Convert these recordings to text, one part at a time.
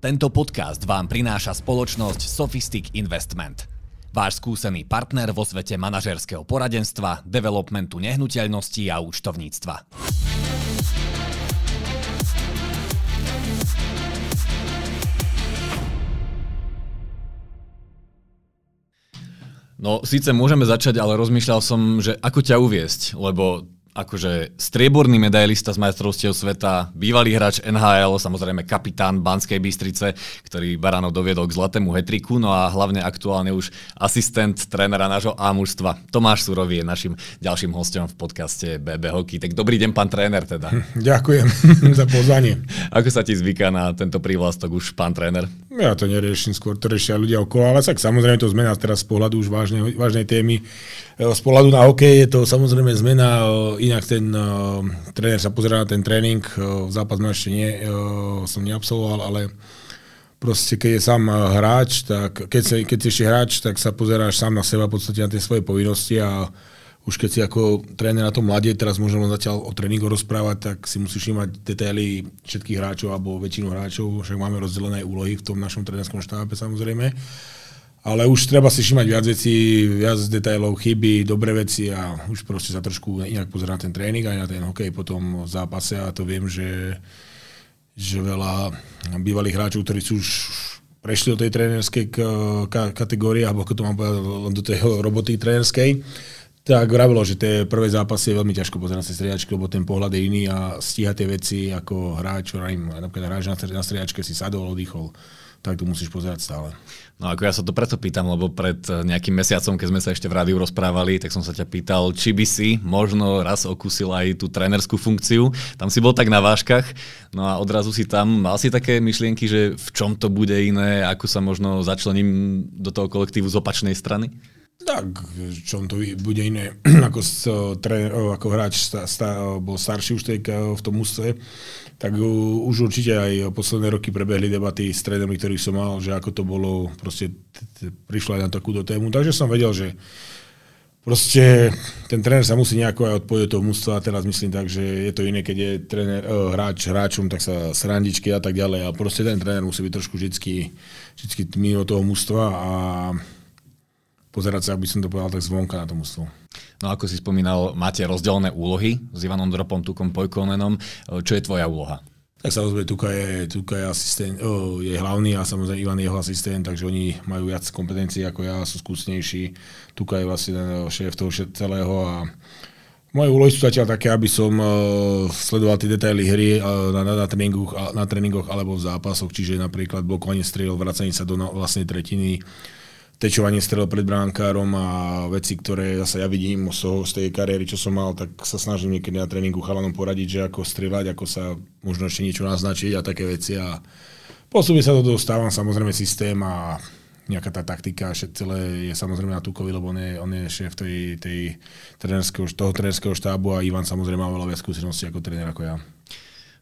Tento podcast vám prináša spoločnosť Sophistic Investment. Váš skúsený partner vo svete manažerského poradenstva, developmentu nehnuteľností a účtovníctva. No, síce môžeme začať, ale rozmýšľal som, že ako ťa uviesť, lebo akože strieborný medailista z majstrovstiev sveta, bývalý hráč NHL, samozrejme kapitán Banskej Bystrice, ktorý Baranov doviedol k zlatému hetriku, no a hlavne aktuálne už asistent trénera nášho A mužstva. Tomáš Surový je našim ďalším hostom v podcaste BB Hockey. Tak dobrý deň, pán tréner teda. Ďakujem za pozvanie. Ako sa ti zvyká na tento prívlastok už, pán tréner? Ja to neriešim, skôr to riešia ľudia okolo, ale tak samozrejme to zmena teraz z pohľadu už vážnej, vážnej témy. E, z pohľadu na hokej je to samozrejme zmena, e, inak ten uh, tréner sa pozerá na ten tréning, uh, zápas ešte nie, uh, som neabsolvoval, ale proste keď je sám hráč, tak keď, sa, keď si ešte hráč, tak sa pozeráš sám na seba, v podstate na tie svoje povinnosti a už keď si ako tréner na tom mladie, teraz môžem len zatiaľ o tréningu rozprávať, tak si musíš mať detaily všetkých hráčov alebo väčšinu hráčov, však máme rozdelené úlohy v tom našom trénerskom štábe samozrejme. Ale už treba si všimať viac vecí, viac detailov, chyby, dobré veci a už proste sa trošku inak pozerať na ten tréning aj na ten hokej potom v zápase. A to viem, že, že veľa bývalých hráčov, ktorí sú už prešli do tej trénerskej kategórie, alebo ako to mám povedať, do tej roboty trénerskej, tak vravilo, že tie prvé zápasy je veľmi ťažko pozerať na striedačky, lebo ten pohľad je iný a stíhať tie veci ako hráč, napríklad hráč na striedačke si sadol, oddychol, tak to musíš pozerať stále. No ako ja sa to preto pýtam, lebo pred nejakým mesiacom, keď sme sa ešte v rádiu rozprávali, tak som sa ťa pýtal, či by si možno raz okusil aj tú trénerskú funkciu. Tam si bol tak na váškach, no a odrazu si tam, mal si také myšlienky, že v čom to bude iné, ako sa možno začlením do toho kolektívu z opačnej strany? Tak, čo to bude iné, ako, tréner, ako hráč sta, sta, bol starší už tej, v tom ústve, tak už určite aj posledné roky prebehli debaty s trénermi, ktorých som mal, že ako to bolo, proste prišlo aj na takúto tému. Takže som vedel, že proste ten tréner sa musí nejako aj odpojiť od toho mústva teraz myslím tak, že je to iné, keď je tréner, hráč hráčom, tak sa srandičky a tak ďalej a proste ten tréner musí byť trošku vždycky, vždycky mimo toho mústva a pozerať sa, aby som to povedal, tak zvonka na to mústvo. No ako si spomínal, máte rozdelené úlohy s Ivanom Dropom, Tukom Pojkonenom. Čo je tvoja úloha? Tak samozrejme, Tuka je, Tuka je, asistent, oh, je hlavný a samozrejme Ivan je jeho asistent, takže oni majú viac kompetencií ako ja, sú skúsnejší. Tuka je vlastne ten šéf toho celého a moje úlohy sú zatiaľ také, aby som uh, sledoval tie detaily hry uh, na, na, na, tréningoch, na tréningoch alebo v zápasoch, čiže napríklad blokovanie strelov, vracanie sa do na, vlastnej tretiny, tečovanie strel pred bránkárom a veci, ktoré zase ja vidím z, toho, z tej kariéry, čo som mal, tak sa snažím niekedy na tréningu chalanom poradiť, že ako strieľať, ako sa možno ešte niečo naznačiť a také veci. A postupne sa do toho stávam samozrejme systém a nejaká tá taktika, všetko celé je samozrejme na Tukovi, lebo on je, on je šéf tej, tej trenerského, toho trenerského štábu a Ivan samozrejme má veľa viac skúseností ako tréner ako ja.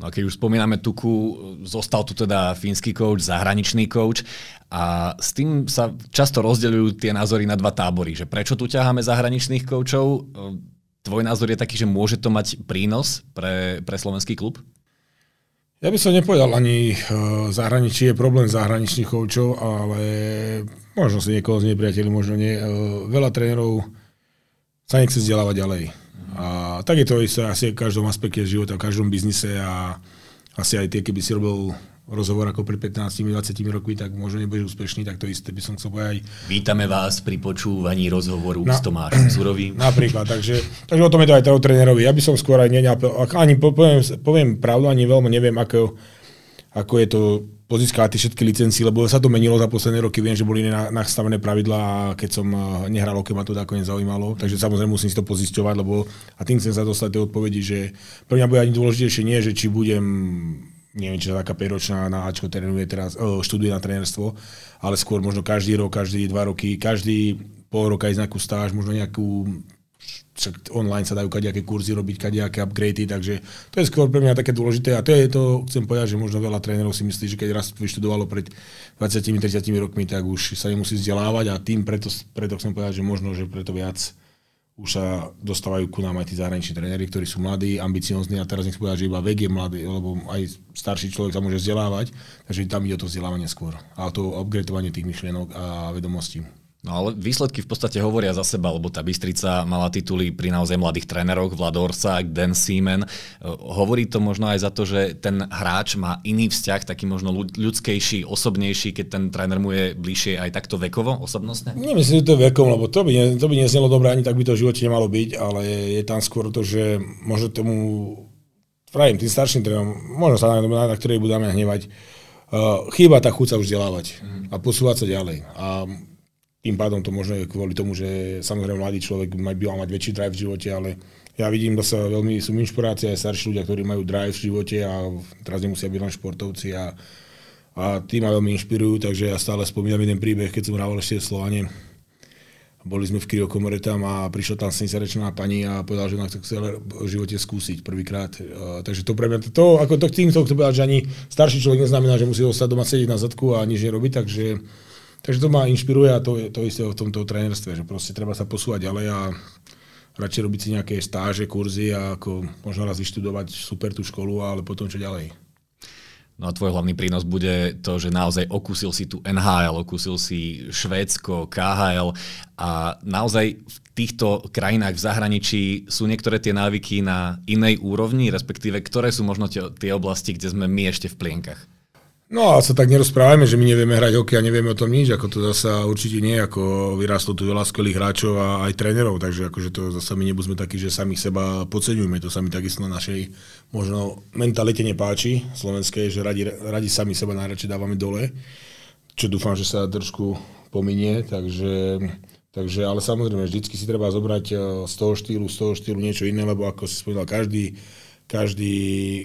No a keď už spomíname Tuku, zostal tu teda fínsky coach, zahraničný coach a s tým sa často rozdeľujú tie názory na dva tábory, že prečo tu ťaháme zahraničných coachov? Tvoj názor je taký, že môže to mať prínos pre, pre slovenský klub? Ja by som nepovedal ani uh, zahraničí je problém zahraničných coachov, ale možno si niekoho z nepriateľi, možno nie. Uh, veľa trénerov sa nechce vzdelávať ďalej a tak je to isté asi v každom aspekte života, v každom biznise a asi aj tie, keby si robil rozhovor ako pred 15-20 rokmi, tak možno nebudeš úspešný, tak to isté by som chcel povedať. Vítame vás pri počúvaní rozhovoru Na, s Tomášom Surovým. Napríklad, takže, takže o tom je to aj toho trénerovi. Ja by som skôr aj neňapel, ani poviem, poviem pravdu, ani veľmi neviem, ako, ako je to pozískať tie všetky licencie, lebo sa to menilo za posledné roky. Viem, že boli nastavené pravidlá a keď som eh, nehral hokej, ma to tako nezaujímalo. Takže samozrejme musím si to pozisťovať, lebo a tým chcem sa dostať tej odpovedi, že pre mňa bude ani dôležitejšie nie, že či budem neviem, či taká 5 ročná na Ačko trénuje teraz, oh, študuje na trénerstvo, ale skôr možno každý rok, každý dva roky, každý pol roka ísť nejakú stáž, možno nejakú však online sa dajú kadejaké kurzy robiť, kadejaké upgradey, takže to je skôr pre mňa také dôležité a to je to, chcem povedať, že možno veľa trénerov si myslí, že keď raz vyštudovalo pred 20-30 rokmi, tak už sa nemusí vzdelávať a tým preto, preto chcem povedať, že možno, že preto viac už sa dostávajú ku nám aj tí zahraniční tréneri, ktorí sú mladí, ambiciozní a teraz nech povedať, že iba vek je mladý, lebo aj starší človek sa môže vzdelávať, takže tam ide o to vzdelávanie skôr a to upgradeovanie tých myšlienok a vedomostí. No ale výsledky v podstate hovoria za seba, lebo tá Bystrica mala tituly pri naozaj mladých tréneroch, Vlad Orsa, Dan Seaman. Hovorí to možno aj za to, že ten hráč má iný vzťah, taký možno ľudskejší, osobnejší, keď ten tréner mu je bližšie aj takto vekovo, osobnostne? Nemyslím, že to je vekom, lebo to by, ne, to by neznelo dobre, ani tak by to v živote nemalo byť, ale je tam skôr to, že možno tomu, pravím, tým starším trénerom, možno sa na, na, na ktorej budeme hnevať, uh, chýba tá chuť sa už vzdelávať a posúvať sa ďalej. A tým pádom to možno je kvôli tomu, že samozrejme mladý človek by mal mať väčší drive v živote, ale ja vidím, sa veľmi sú inšpirácia aj starší ľudia, ktorí majú drive v živote a teraz nemusia byť len športovci a, a tí ma veľmi inšpirujú, takže ja stále spomínam jeden príbeh, keď som hrával ešte v Slovane. Boli sme v kryokomore tam a prišla tam 70 pani a povedal, že ona to chcela v živote skúsiť prvýkrát. takže to pre mňa, to, ako to k týmto, to povedal, že ani starší človek neznamená, že musí ostať doma sedieť na zadku a nič nerobiť, takže Takže to ma inšpiruje a to je to isté v tomto trénerstve, že proste treba sa posúvať ďalej a radšej robiť si nejaké stáže, kurzy a ako možno raz vyštudovať super tú školu, ale potom čo ďalej. No a tvoj hlavný prínos bude to, že naozaj okúsil si tu NHL, okúsil si Švédsko, KHL a naozaj v týchto krajinách v zahraničí sú niektoré tie návyky na inej úrovni, respektíve ktoré sú možno tie, tie oblasti, kde sme my ešte v plienkach. No a sa tak nerozprávame, že my nevieme hrať hokej a nevieme o tom nič, ako to zasa určite nie, ako vyrastlo tu veľa skvelých hráčov a aj trénerov, takže akože to zasa my nebudeme takí, že samých seba podceňujeme, to sa mi takisto na našej možno mentalite nepáči slovenskej, že radi, radi sami seba najradšej dávame dole, čo dúfam, že sa trošku pominie, takže Takže, ale samozrejme, vždycky si treba zobrať eh, z toho štýlu, z toho štýlu niečo iné, lebo ako si spomínal, každý každý,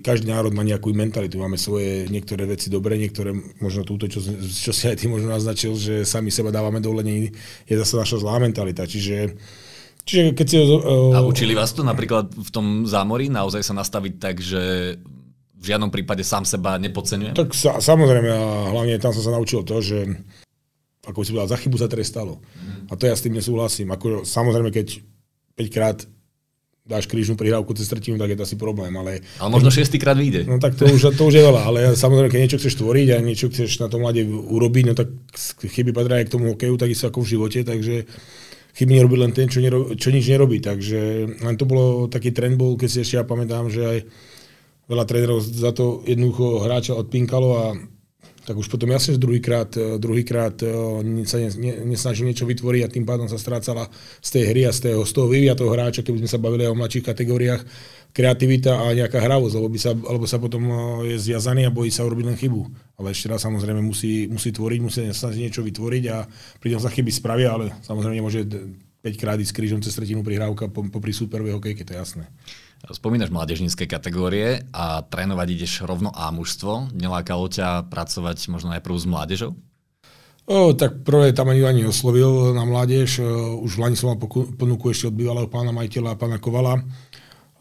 každý národ má nejakú mentalitu, máme svoje niektoré veci dobre, niektoré možno túto, čo, čo si aj ty možno naznačil, že sami seba dávame dole, je zase naša zlá mentalita. Čiže, čiže keď si... Uh, A učili vás to napríklad v tom zámorí naozaj sa nastaviť tak, že v žiadnom prípade sám seba nepodceňujem? Tak sa, samozrejme, a hlavne tam som sa naučil to, že ako si povedal, za chybu sa trestalo. Mm. A to ja s tým nesúhlasím. Ako, samozrejme, keď 5 krát dáš krížnu prihrávku cez tretinu, tak je to asi problém. Ale, ale možno šiestýkrát vyjde. No tak to už, to už je veľa, ale samozrejme, keď niečo chceš tvoriť a niečo chceš na tom mlade urobiť, no tak chyby patria aj k tomu hokeju, takisto ako v živote, takže chyby nerobí len ten, čo, nerob, čo nič nerobí. Takže len to bolo taký trend bol, keď si ešte ja pamätám, že aj veľa trénerov za to jednoducho hráča odpinkalo a tak už potom jasne, že druhýkrát, e, druhýkrát e, sa nesnažil niečo vytvoriť a tým pádom sa strácala z tej hry a z toho, z toho vyvia toho hráča, keby sme sa bavili o mladších kategóriách, kreativita a nejaká hravosť, lebo, by sa, alebo sa potom e, je zviazaný a bojí sa urobiť len chybu. Ale ešte raz samozrejme musí, musí tvoriť, musí snažiť niečo vytvoriť a pritom sa chyby spravia, ale samozrejme nemôže 5 krát ísť krížom cez tretinu prihrávka popri superovej hokejke, to je jasné. Spomínaš mládežnícke kategórie a trénovať ideš rovno A mužstvo. Nelákalo ťa pracovať možno najprv s mládežou? O, tak prvé tam ani ani oslovil na mládež. Už v Lani som mal ponuku ešte od bývalého pána majiteľa, pána Kovala.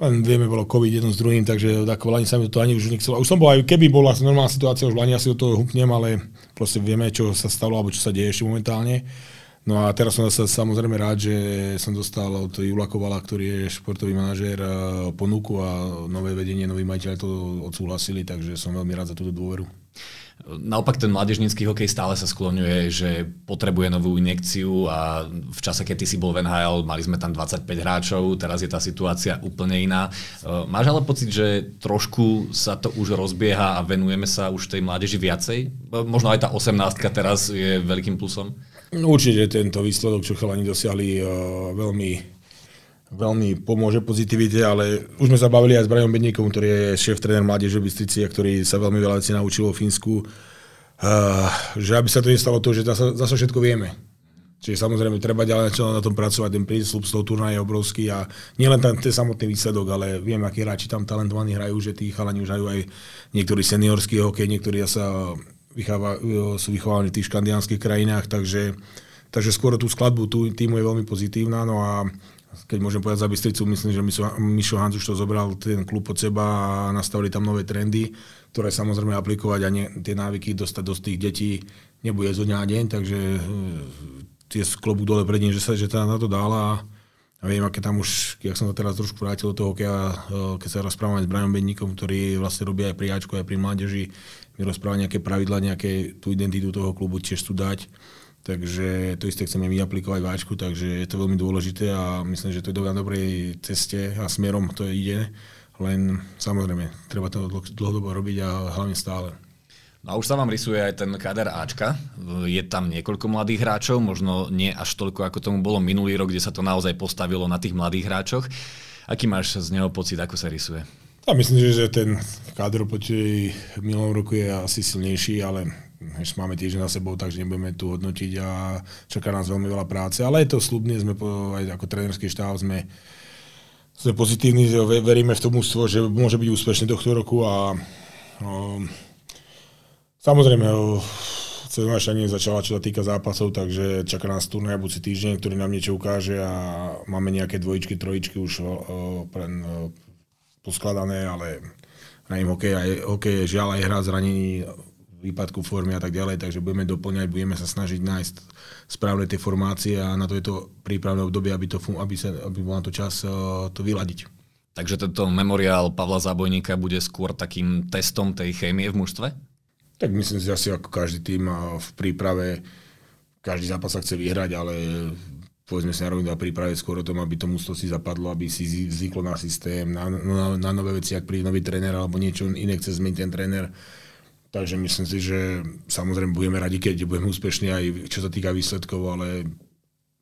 Len vieme, bolo COVID jedno s druhým, takže tak v Lani sa mi to ani už nechcelo. Už som bol aj, keby bola normálna situácia, už v Lani asi do toho hupnem, ale proste vieme, čo sa stalo, alebo čo sa deje ešte momentálne. No a teraz som sa samozrejme rád, že som dostal od Jula Kovala, ktorý je športový manažér, eh, ponuku a nové vedenie, nový majiteľ to odsúhlasili, takže som veľmi rád za túto dôveru. Naopak ten mládežnícky hokej stále sa skloňuje, že potrebuje novú injekciu a v čase, keď ty si bol v NHL, mali sme tam 25 hráčov, teraz je tá situácia úplne iná. Eh, máš ale pocit, že trošku sa to už rozbieha a venujeme sa už tej mládeži viacej? Možno aj tá 18 teraz je veľkým plusom? No, určite tento výsledok, čo chalani dosiahli, uh, veľmi, veľmi pomôže pozitivite, ale už sme sa bavili aj s Brianom Bedníkom, ktorý je šéf tréner mládeže v Bystrici a ktorý sa veľmi veľa vecí naučil o Fínsku, uh, že aby sa to nestalo to, že zase, zase všetko vieme. Čiže samozrejme treba ďalej na tom pracovať, ten prísľub z toho turnaja je obrovský a nielen ten, ten samotný výsledok, ale viem, akí hráči tam talentovaní hrajú, že tí chalani už hrajú aj niektorí seniorský hokej, niektorí sa vycháva, sú vychovávaní v tých škandinávskych krajinách, takže, takže skôr tú skladbu tú, týmu je veľmi pozitívna. No a keď môžem povedať za Bystricu, myslím, že Mišo Hans už to zobral ten klub od seba a nastavili tam nové trendy, ktoré samozrejme aplikovať a nie, tie návyky dostať do tých detí nebude zo dňa na deň, takže e, tie klobu dole pred ním, že sa že teda na to dala a ja viem, aké tam už, jak som to teraz trošku vrátil do toho hokeja, keď sa rozprávame s Brianom Bedníkom, ktorý vlastne robí aj pri Ačku, aj pri mládeži, mi rozpráva nejaké pravidla, nejaké tú identitu toho klubu tiež tu dať. Takže to isté chceme my aplikovať v Ačku, takže je to veľmi dôležité a myslím, že to je na dobrej ceste a smerom to ide. Len samozrejme, treba to dlhodobo robiť a hlavne stále. No a už sa vám rysuje aj ten kader Ačka. Je tam niekoľko mladých hráčov, možno nie až toľko, ako tomu bolo minulý rok, kde sa to naozaj postavilo na tých mladých hráčoch. Aký máš z neho pocit, ako sa rysuje? Ja myslím, že ten káder proti minulom roku je asi silnejší, ale ešte máme týždeň na sebou, takže nebudeme tu hodnotiť a čaká nás veľmi veľa práce. Ale je to slubné, sme po, aj ako trénerský štáb sme, sme pozitívni, veríme v tom že môže byť úspešný tohto roku a um, Samozrejme, sezóna začala, čo sa týka zápasov, takže čaká nás turnaj budúci týždeň, ktorý nám niečo ukáže a máme nejaké dvojičky, trojičky už o, pre, poskladané, ale im hokej, aj, hokej je žiaľ aj hra zranení, výpadku formy a tak ďalej, takže budeme doplňať, budeme sa snažiť nájsť správne tie formácie a na to je to prípravné obdobie, aby, to, aby, sa, aby bol na to čas uh, to vyladiť. Takže tento memoriál Pavla Zábojníka bude skôr takým testom tej chémie v mužstve? Tak myslím si asi ako každý tým v príprave, každý zápas sa chce vyhrať, ale povedzme si na rovinu príprave skôr o tom, aby to mústvo si zapadlo, aby si zvyklo na systém, na, na, na nové veci, ak príde nový tréner alebo niečo iné chce zmeniť ten tréner. Takže myslím si, že samozrejme budeme radi, keď budeme úspešní aj čo sa týka výsledkov, ale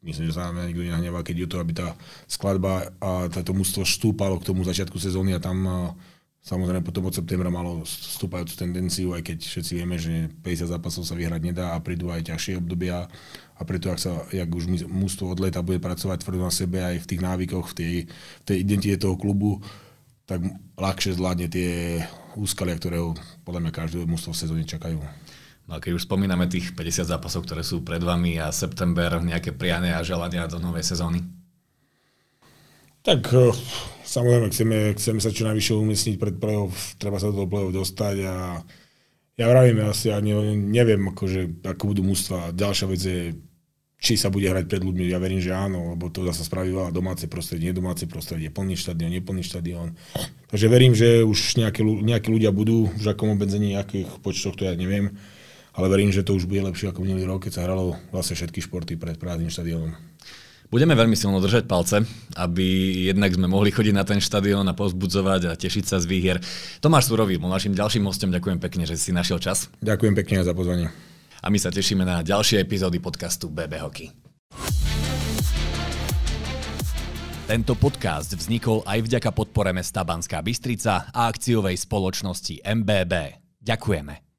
myslím, že sa nám nikto nenahnevá, keď je to, aby tá skladba a táto mústvo štúpalo k tomu začiatku sezóny a tam Samozrejme potom od septembra malo stúpajúcu tendenciu, aj keď všetci vieme, že 50 zápasov sa vyhrať nedá a prídu aj ťažšie obdobia a preto, ak, sa, ak už mústvo od leta bude pracovať tvrdo na sebe aj v tých návykoch, v tej, v tej identite toho klubu, tak ľahšie zvládne tie úskalia, ktoré ho podľa mňa každé mústvo v sezóne čakajú. No a keď už spomíname tých 50 zápasov, ktoré sú pred vami a september, nejaké priania a želania do novej sezóny? Tak eh, samozrejme chceme, chceme sa čo najvyššie umiestniť pred play-off, treba sa do play-off dostať a ja vravím, asi ja ne, neviem, akože, ako budú mústva. Ďalšia vec je, či sa bude hrať pred ľuďmi. Ja verím, že áno, lebo to zase spraví domáce prostredie, nedomáce prostredie, plný štadión, neplný štadión. Takže verím, že už nejaké, nejakí ľudia budú, v akom obmedzení, akých počtoch, to ja neviem. Ale verím, že to už bude lepšie ako minulý rok, keď sa hralo vlastne všetky športy pred prázdnym štadiónom. Budeme veľmi silno držať palce, aby jednak sme mohli chodiť na ten štadión a pozbudzovať a tešiť sa z výhier. Tomáš Surový bol našim ďalším hostom. Ďakujem pekne, že si našiel čas. Ďakujem pekne za pozvanie. A my sa tešíme na ďalšie epizódy podcastu BB Hockey. Tento podcast vznikol aj vďaka podpore mesta Banská Bystrica a akciovej spoločnosti MBB. Ďakujeme.